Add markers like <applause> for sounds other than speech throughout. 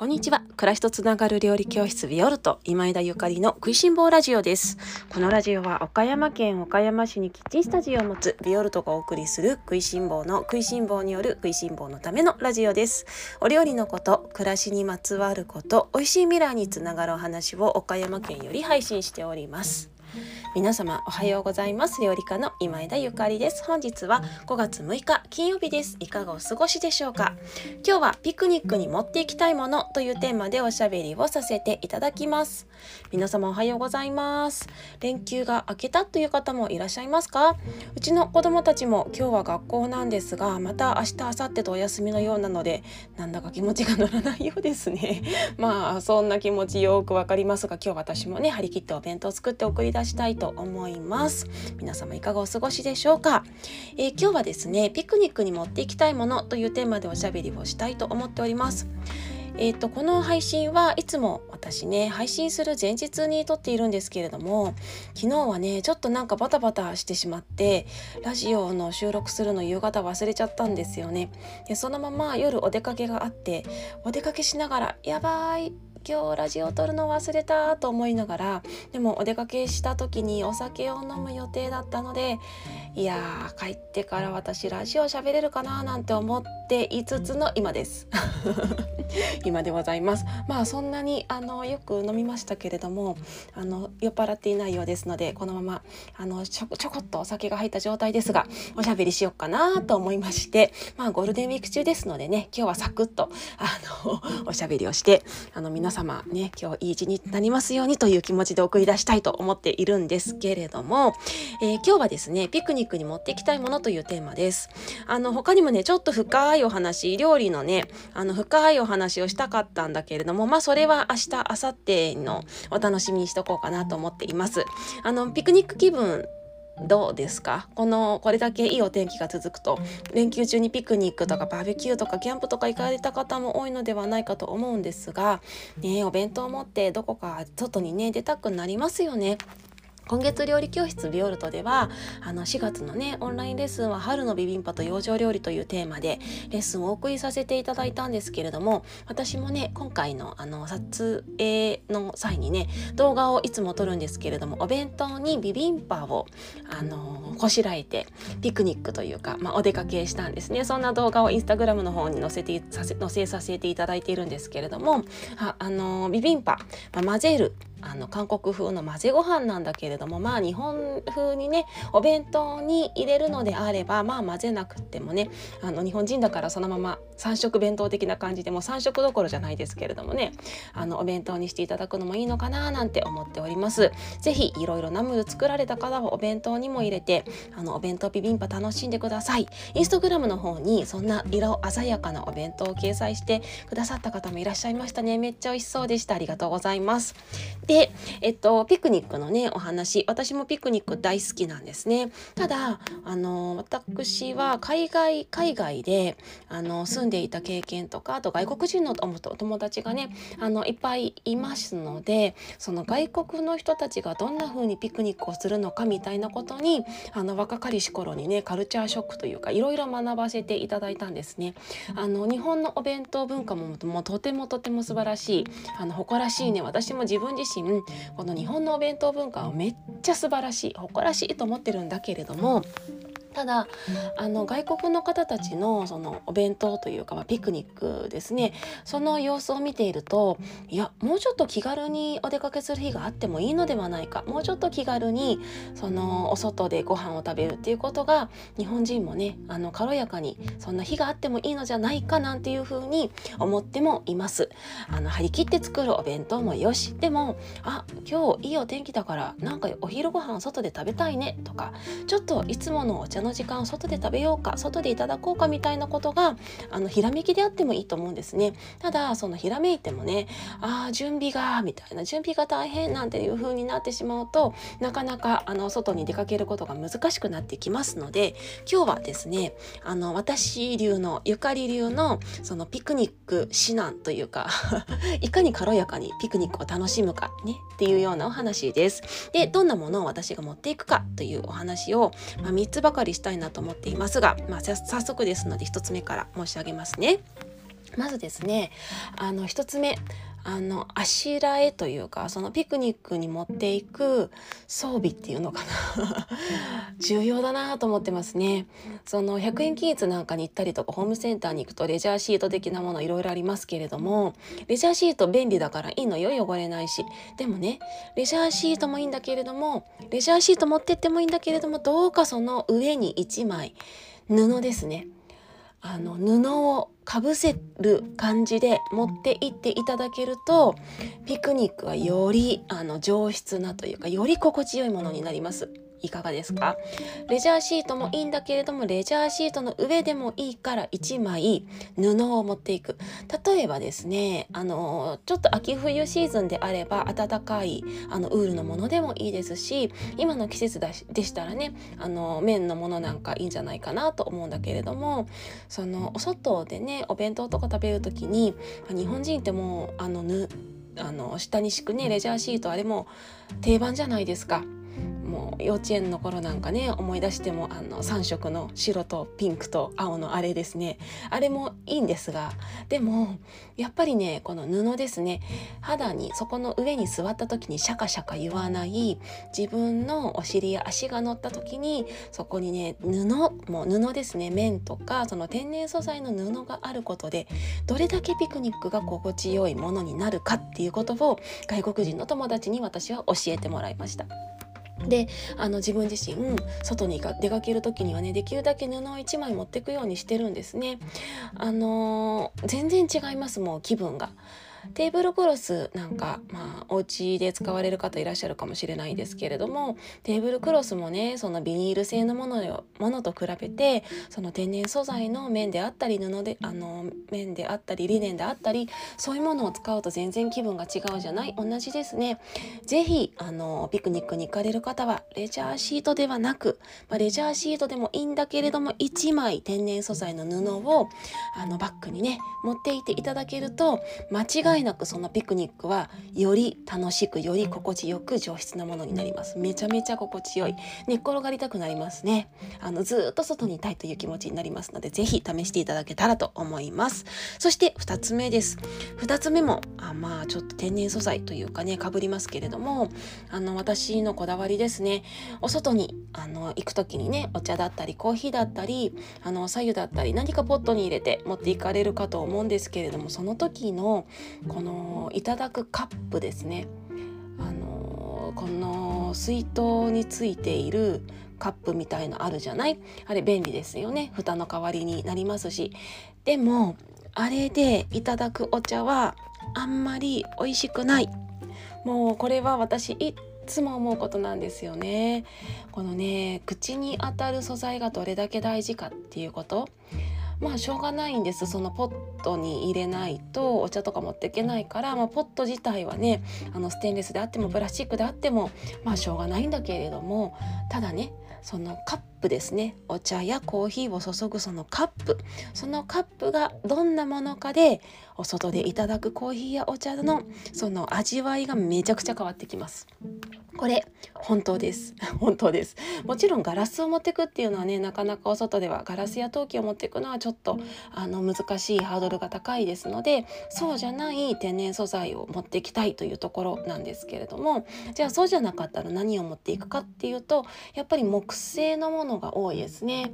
こんにちは。暮らしとつながる料理教室ビオルト今枝ゆかりの食いしん坊ラジオです。このラジオは岡山県岡山市にキッチンスタジオを持つビオルトがお送りする食いしん坊の食いしん坊による食いしん坊のためのラジオです。お料理のこと、暮らしにまつわること、美味しい未来につながるお話を岡山県より配信しております。皆様おはようございます。料理家の今枝ゆかりです。本日は5月6日金曜日です。いかがお過ごしでしょうか？今日はピクニックに持っていきたいものというテーマでおしゃべりをさせていただきます。皆様おはようございます。連休が明けたという方もいらっしゃいますか？うちの子供たちも今日は学校なんですがまた明日明後日とお休みのようなのでなんだか気持ちが乗らないようですね。<laughs> まあそんな気持ちよくわかりますが今日私もね張り切ってお弁当作って送り出したいと思います。皆様いかがお過ごしでしょうか、えー、今日はですねピクニックに持っていきたいものというテーマでおしゃべりをしたいと思っております。えーと、この配信はいつも私ね配信する前日に撮っているんですけれども昨日はねちょっとなんかバタバタしてしまってラジオの収録するの夕方忘れちゃったんですよね。でそのまま夜お出かけがあってお出かけしながらやばい今日ラジオを撮るの忘れたと思いながらでもお出かけした時にお酒を飲む予定だったのでいやー帰ってから私ラジオ喋れるかななんて思っていつつの今です。<laughs> 今でございます。まあそんなにあのよく飲みましたけれどもあの酔っ払っていないようですのでこのままあのちょちょこっとお酒が入った状態ですがおしゃべりしようかなと思いましてまあゴールデンウィーク中ですのでね今日はサクッとあのおしゃべりをしてあの皆様ね今日いい一日になりますようにという気持ちで送り出したいと思っているんですけれども、えー、今日はですねピクニックに持っていきたいものというテーマです。あの他にもねちょっと深いお話料理のねあの深いお話をしたかったんだけれどもまあそれは明日明後日のお楽しみにしとこうかなと思っています。あのピクニック気分どうですか？このこれだけいいお天気が続くと連休中にピクニックとかバーベキューとかキャンプとか行かれた方も多いのではないかと思うんですが、ね、お弁当を持ってどこか外にね出たくなりますよね。今月料理教室ビオルトではあの4月のねオンラインレッスンは春のビビンパと養生料理というテーマでレッスンをお送りさせていただいたんですけれども私もね今回のあの撮影の際にね動画をいつも撮るんですけれどもお弁当にビビンパをあのこしらえてピクニックというか、まあ、お出かけしたんですね。そんな動画をインスタグラムの方に載せてさせ載せさせていただいているんですけれどもああのビビンパ、まあ、混ぜるあの韓国風の混ぜご飯なんだけれどもまあ日本風にねお弁当に入れるのであればまあ混ぜなくてもねあの日本人だからそのまま3食弁当的な感じでも3食どころじゃないですけれどもねあのお弁当にしていただくのもいいのかななんて思っております。ぜひいろいろナムル作られた方はお弁当にも入れてあのお弁当ビビンパ楽しんでください。インスタグラムの方にそんな色鮮やかなお弁当を掲載してくださった方もいらっしゃいましたね。めっちゃ美味しそうでした。ありがとうございます。で、えっと、ピクニックのね、お話、私もピクニック大好きなんですね。ただ、あの、私は海外、海外で、あの、住んでいた経験とか、あと外国人のお友達がね、あの、いっぱいいますので、その外国の人たちがどんな風にピクニックをするのかみたいなことに、あの、若かりし頃にね、カルチャーショックというか、いろいろ学ばせていただいたんですね。あの、日本のお弁当文化ももうとてもとても素晴らしい、あの、誇らしいね、私も自分自身、この日本のお弁当文化はめっちゃ素晴らしい誇らしいと思ってるんだけれどもただあの外国の方たちのそのお弁当というか、まあ、ピクニックですね。その様子を見ているといやもうちょっと気軽にお出かけする日があってもいいのではないか。もうちょっと気軽にそのお外でご飯を食べるっていうことが日本人もねあの軽やかにそんな日があってもいいのじゃないかなんていうふうに思ってもいます。あの張り切って作るお弁当もよし。でもあ今日いいお天気だからなんかお昼ご飯外で食べたいね。とかちょっといつものお茶の時間を外で食べようか外でいただこうかみたいなことがあのひらめきであってもいいと思うんですねただそのひらめいてもねああ準備がみたいな準備が大変なんていう風になってしまうとなかなかあの外に出かけることが難しくなってきますので今日はですねあの私流のゆかり流のそのピクニック指南というか <laughs> いかに軽やかにピクニックを楽しむかねっていうようなお話です。でどんなものを私が持っていくかというお話を、まあ、3つばかりしたいなと思っていますが、まあ、早速ですので1つ目から申し上げますね。まずですねあの1つ目あのあしらえというかそのピクニックに持っていく装備っていうのかな。重要だなと思ってますね。その100円均一なんかに行ったりとかホームセンターに行くとレジャーシート的なものいろいろありますけれどもレジャーシート便利だからいいのよ汚れないし。でもねレジャーシートもいいんだけれどもレジャーシート持ってってもいいんだけれどもどうかその上に1枚布ですね。あの布をかぶせる感じで持って行っていただけるとピクニックはよりあの上質なというかより心地よいものになります。いかがですか？レジャーシートもいいんだけれどもレジャーシートの上でもいいから1枚布を持っていく。例えばですねあのちょっと秋冬シーズンであれば暖かいあのウールのものでもいいですし今の季節だしでしたらねあの綿のものなんかいいんじゃないかなと思うんだけれどもそのお外でねお弁当とか食べる時に日本人ってもうあのぬあの下に敷くねレジャーシートあれも定番じゃないですか。もう幼稚園の頃なんかね思い出してもあの3色の白とピンクと青のあれですね。あれもいいんですがでもやっぱりねこの布ですね。肌にそこの上に座った時にシャカシャカ言わない自分のお尻や足が乗った時にそこにね布もう布ですね。綿とかその天然素材の布があることでどれだけピクニックが心地よいものになるかっていうことを外国人の友達に私は教えてもらいました。であの自分自身外に出かける時にはねできるだけ布を1枚持ってくようにしてるんですね。あのー、全然違いますもう気分が。テーブルクロスなんか、まあ、お家で使われる方いらっしゃるかもしれないですけれどもテーブルクロスもねそのビニール製のものよものと比べてその天然素材の面であったり布であの面であったりリネンであったりそういうものを使うと全然気分が違うじゃない同じですね。是非あのピクニックに行かれる方はレジャーシートではなく、まあ、レジャーシートでもいいんだけれども1枚天然素材の布をあのバッグにね持っていていただけると間違違いなくそのピクニックはより楽しくより心地よく上質なものになります。めちゃめちゃ心地よい。寝っ転がりたくなりますね。あのずっと外にいたいという気持ちになりますのでぜひ試していただけたらと思います。そして2つ目です。2つ目もあまあちょっと天然素材というかねかぶりますけれどもあの私のこだわりですね。お外にあの行く時にねお茶だったりコーヒーだったりあの左右だったり何かポットに入れて持っていかれるかと思うんですけれどもその時のこのいただくカップですね。あのこの水筒についているカップみたいのあるじゃない？あれ便利ですよね。蓋の代わりになりますし。でもあれでいただくお茶はあんまり美味しくない。もうこれは私いつも思うことなんですよね。このね口に当たる素材がどれだけ大事かっていうこと。まあしょうがないんです。そのポットに入れないとお茶とか持っていけないから、まあ、ポット自体はねあのステンレスであってもプラスチックであってもまあしょうがないんだけれどもただねそのカップですね。お茶やコーヒーを注ぐそのカップ。そのカップがどんなものかでお外でいただくコーヒーやお茶のその味わいがめちゃくちゃ変わってきます。これ本当です。<laughs> 本当です。もちろんガラスを持ってくっていうのはねなかなかお外ではガラスや陶器を持っていくのはちょっとあの難しいハードルが高いですのでそうじゃない天然素材を持っていきたいというところなんですけれどもじゃあそうじゃなかったら何を持っていくかっていうとやっぱり木製のものが多いですね。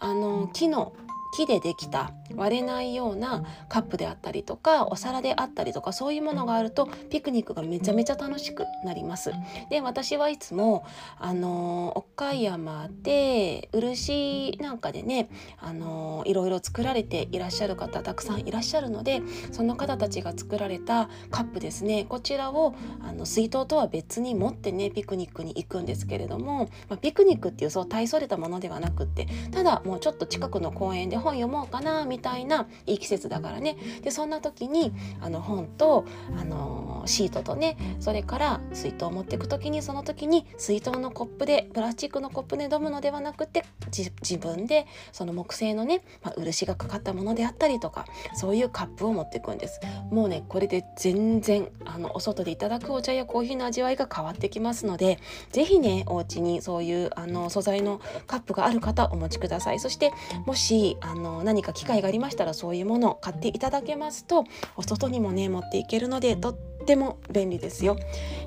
あの木の木でできた割れないようなカップであったりとかお皿であったりとかそういうものがあるとピクニックがめちゃめちゃ楽しくなります。で私はいつもあの岡山で漆なんかでねあのいろいろ作られていらっしゃる方たくさんいらっしゃるのでその方たちが作られたカップですねこちらをあの水筒とは別に持ってねピクニックに行くんですけれども、まあ、ピクニックっていうそう大それたものではなくってただもうちょっと近くの公園で本読もうかなみたいないい季節だからね。でそんな時にあの本とあのシートとねそれから水筒を持っていく時にその時に水筒のコップでプラスチックのコップで飲むのではなくて自分でその木製のね、まあ、漆がかかったものであったりとかそういうカップを持っていくんです。もうねこれで全然あのお外でいただくお茶やコーヒーの味わいが変わってきますので是非ねお家にそういうあの素材のカップがある方お持ちください。そしてもしああの何か機会がありましたらそういうものを買っていただけますとお外にもね持っていけるのでとっても便利ですよ。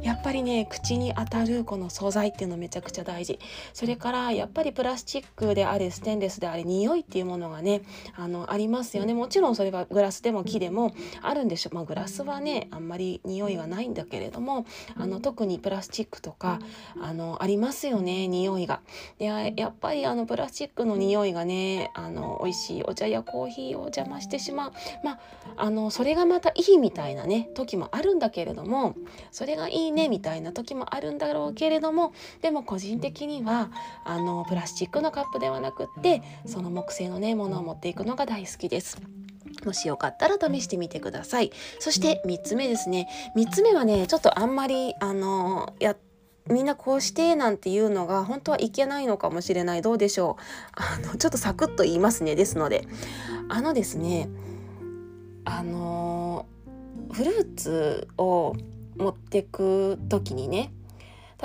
やっぱりね口に当たるこの素材っていうのめちゃくちゃ大事。それからやっぱりプラスチックであれステンレスであれ匂いっていうものがねあのありますよね。もちろんそれはグラスでも木でもあるんでしょう、まあ、グラスはねあんまり匂いがないんだけれどもあの特にプラスチックとかあのありますよね匂いが。でやっぱりあのプラスチックの匂いがねあの美味しいお茶やコーヒーを邪魔してしまう。まああのそれがまたいいみたいなね時もあるんだけれどもそれがいいねみたいな時もあるんだろうけれどもでも個人的にはあのプラスチックのカップではなくってその木製のねものを持っていくのが大好きです。もしよかったら試してみてください。そして3つ目ですね。3つ目はね、ちょっとあんまり、あの、やみんなこうしてなんていうのが本当はいけないのかもしれないどうでしょうあのちょっとサクッと言いますねですのであのですねあのフルーツを持ってく時にね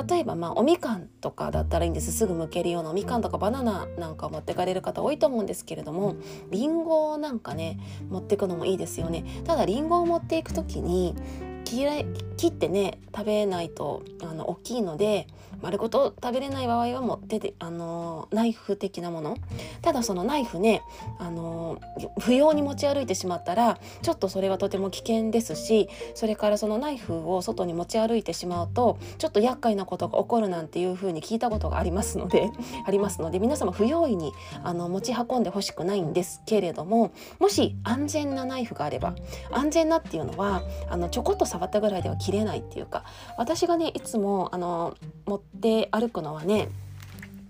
例えばまあおみかんとかだったらいいんです。すぐ剥けるようなおみかんとかバナナなんか持ってかれる方多いと思うんですけれどもりんごなんかね持ってくのもいいですよね。ただりんごを持っていく時に切ってね食べないとあの大きいので丸ごと食べれない場合はもう手であのナイフ的なもの。ただそのナイフねあの不要に持ち歩いてしまったらちょっとそれはとても危険ですしそれからそのナイフを外に持ち歩いてしまうとちょっと厄介なことが起こるなんていうふうに聞いたことがありますので <laughs> ありますので皆様不用意にあの持ち運んでほしくないんですけれどももし安全なナイフがあれば安全なっていうのはあのちょこっと触ったぐらいでは切れないっていうか私がねいつもあの持って歩くのはね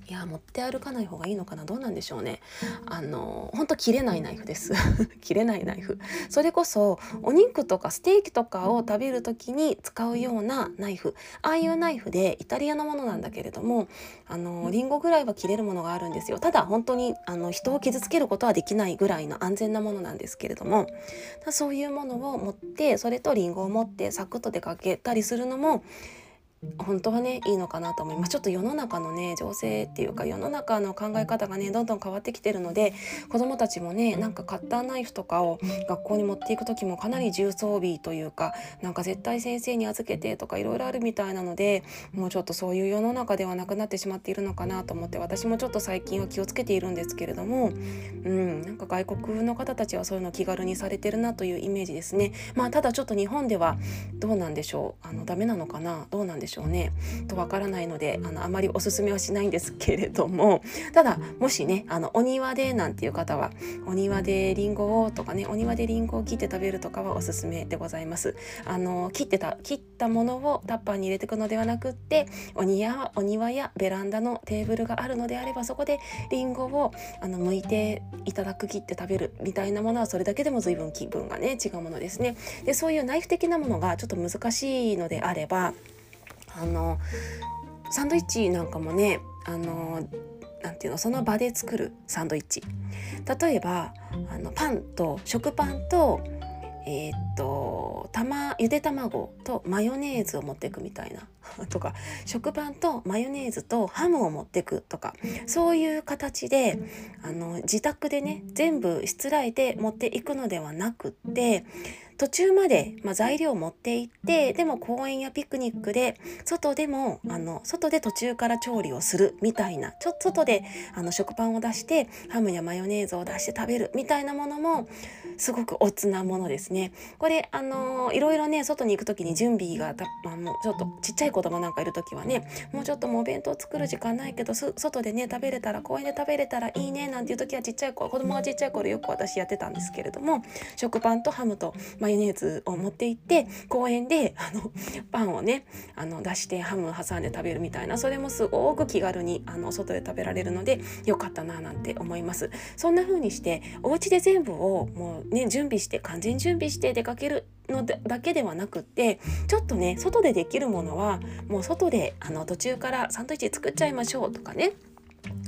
いや持って歩かない方がいいのかな。どうなんでしょうね。あの本当切れないナイフです。<laughs> 切れないナイフ。それこそお肉とかステーキとかを食べる時に使うようなナイフ。ああいうナイフでイタリアのものなんだけれどもあのリンゴぐらいは切れるものがあるんですよ。ただ本当にあの人を傷つけることはできないぐらいの安全なものなんですけれども。そういうものを持ってそれとリンゴを持ってサクッと出かけたりするのも本当はねいいのかなと思います。ちょっと世の中のね情勢っていうか世の中の考え方がねどんどん変わってきてるので子どもたちもねなんかカッターナイフとかを学校に持っていく時もかなり重装備というかなんか絶対先生に預けてとかいろいろあるみたいなのでもうちょっとそういう世の中ではなくなってしまっているのかなと思って私もちょっと最近は気をつけているんですけれどもうんなんか外国の方たちはそういうの気軽にされてるなというイメージですね。まあただちょっと日本ではどうなんでしょう。あのダメなのかなどうなんでしょうねとわからないのであのあまりおすすめはしないんですけれどもただもしねあのお庭でなんていう方はお庭でりんごをとかねお庭でりんごを切って食べるとかはおすすめでございます。あの切ってた切ったものをタッパーに入れていくのではなくってお庭お庭やベランダのテーブルがあるのであればそこでりんごをあの剥いていただく切って食べるみたいなものはそれだけでも随分気分がね違うものですね。でそういうナイフ的なものがちょっと難しいのであればあのサンドイッチなんかもねあのなんていうのその場で作るサンドイッチ。例えばあのパンと食パンとえー、っとたまゆで卵とマヨネーズを持っていくみたいな <laughs> とか食パンとマヨネーズとハムを持ってくとかそういう形であの自宅でね全部しつらえて持っていくのではなくって途中まで、まあ、材料を持って行ってでも公園やピクニックで外でもあの外で途中から調理をするみたいなちょっと外であの食パンを出してハムやマヨネーズを出して食べるみたいなものもすごくおつなものですね。これあのいろいろね外に行く時に準備がた、まあ、もうちょっとちっちゃい子供なんかいる時はねもうちょっともうお弁当作る時間ないけど外でね食べれたら公園で食べれたらいいねなんていう時はちっちゃい子子供がちっちゃい頃よく私やってたんですけれども食パンとハムとマヨネーズを持って行って公園であのパンをねあの出してハムを挟んで食べるみたいなそれもすごく気軽にあの外で食べられるのでよかったななんて思います。そんな風にしてお家で全部をもうね準備して完全準備して出かけるのだけではなくってちょっとね外でできるものはもう外であの途中からサンドイッチ作っちゃいましょうとかね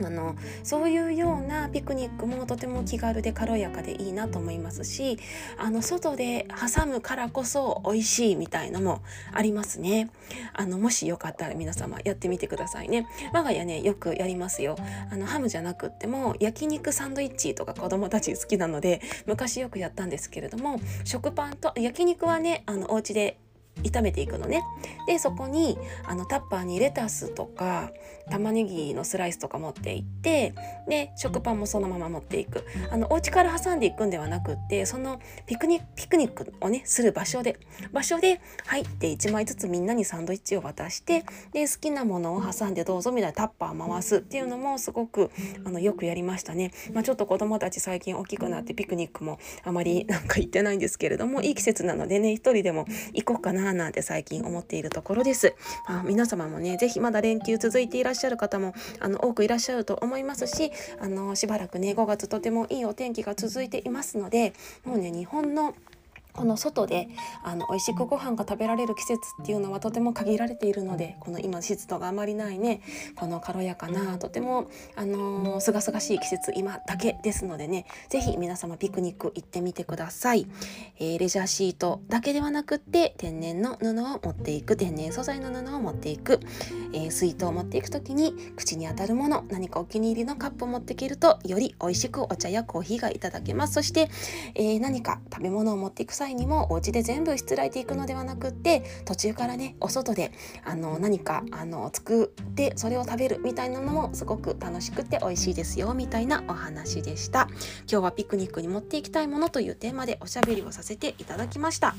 あのそういうようなピクニックもとても気軽で軽やかでいいなと思いますしあの外で挟むからこそ美味しいみたいのもありますね。あのもしよかったら皆様やってみてくださいね。我が家ねよくやりますよ。あのハムじゃなくっても焼肉サンドイッチとか子供たち好きなので昔よくやったんですけれども食パンと焼肉はねあのお家で炒めていくのね。でそこにあのタッパーにレタスとか玉ねぎのスライスとか持っていってで食パンもそのまま持っていく。あのお家から挟んでいくんではなくってそのピクニピクニックをねする場所で場所で入って1枚ずつみんなにサンドイッチを渡してで好きなものを挟んでどうぞみたいなタッパー回すっていうのもすごくあのよくやりましたね、まあ、ちょっと子供たち最近大きくなってピクニックもあまりなんか行ってないんですけれどもいい季節なのでね一人でも行こうかななんて最近思っているところです、まあ、皆様もね是非まだ連休続いていらっしゃる方もあの多くいらっしゃると思いますしあのしばらくね5月とてもいいお天気が続いていますのでもうね日本のこの外であの美味しくご飯が食べられる季節っていうのはとても限られているのでこの今湿度があまりないねこの軽やかなとてもあの清々しい季節今だけですのでね是非皆様ピクニック行ってみてください、えー、レジャーシートだけではなくって天然の布を持っていく天然素材の布を持っていく、えー、水筒を持っていく時に口に当たるもの何かお気に入りのカップを持っていけるとより美味しくお茶やコーヒーがいただけます。そして、えー、何か食べ物を持っていく際際にもお家で全部しつらえていくのではなくって途中からねお外であの何かあの作ってそれを食べるみたいなのもすごく楽しくて美味しいですよみたいなお話でした。今日はピクニックに持っていきたいものというテーマでおしゃべりをさせていただきました。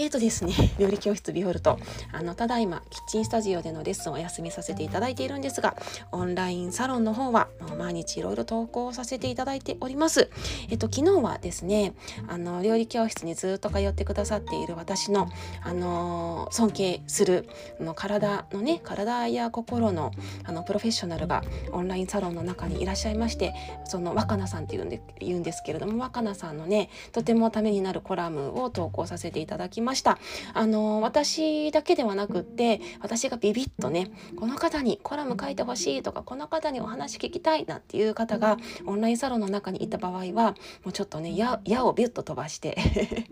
えーとですね、料理教室ビオルト、あの、ただいま、キッチンスタジオでのレッスンをお休みさせていただいているんですが、オンラインサロンの方は、毎日いろいろ投稿させていただいております。えっ、ー、と、昨日はですね、あの、料理教室にずっと通ってくださっている私の、あのー、尊敬する、あの体のね、体や心の、あの、プロフェッショナルがオンラインサロンの中にいらっしゃいまして、その若菜さんっていうんで言うんですけれども、若菜さんのね、とてもためになるコラムを投稿させていただきまました。あの私だけではなくって私がビビッとねこの方にコラム書いてほしいとかこの方にお話聞きたいなっていう方がオンラインサロンの中にいた場合はもうちょっとね矢をビュッと飛ばして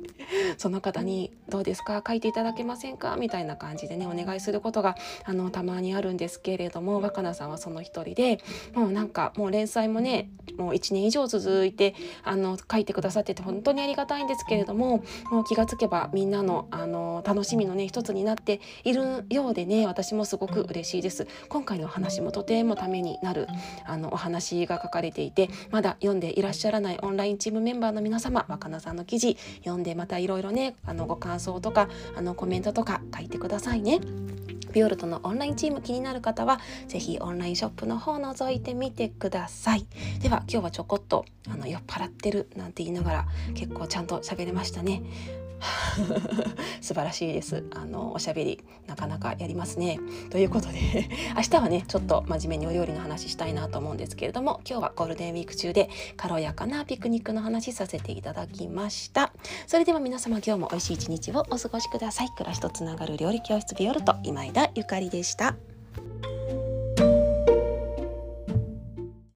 <laughs> その方に「どうですか？書いていただけませんか?」みたいな感じでねお願いすることがあのたまにあるんですけれども若菜さんはその一人でもうなんかもう連載もねもう1年以上続いてあの書いてくださってて本当にありがたいんですけれどももう気がつけばみんなのあの楽しみのね一つになっているようでね私もすごく嬉しいです。今回のお話もとてもためになるあのお話が書かれていてまだ読んでいらっしゃらないオンラインチームメンバーの皆様若菜さんの記事読んでまたいろいろねあのご感想とかあのコメントとか書いてくださいね。ビオルトのオンラインチーム気になる方は是非オンラインショップの方を覗いてみてください。では今日はちょこっとあの酔っ払ってるなんて言いながら結構ちゃんと喋れましたね。<laughs> 素晴らしいです。あのおしゃべりなかなかやりますね。ということで <laughs> 明日はねちょっと真面目にお料理の話したいなと思うんですけれども今日はゴールデンウィーク中で軽やかなピクニックの話させていただきました。それでは皆様今日も美味しい一日をお過ごしください。暮らしとつながる料理教室ビオルト今井田ゆかりでした。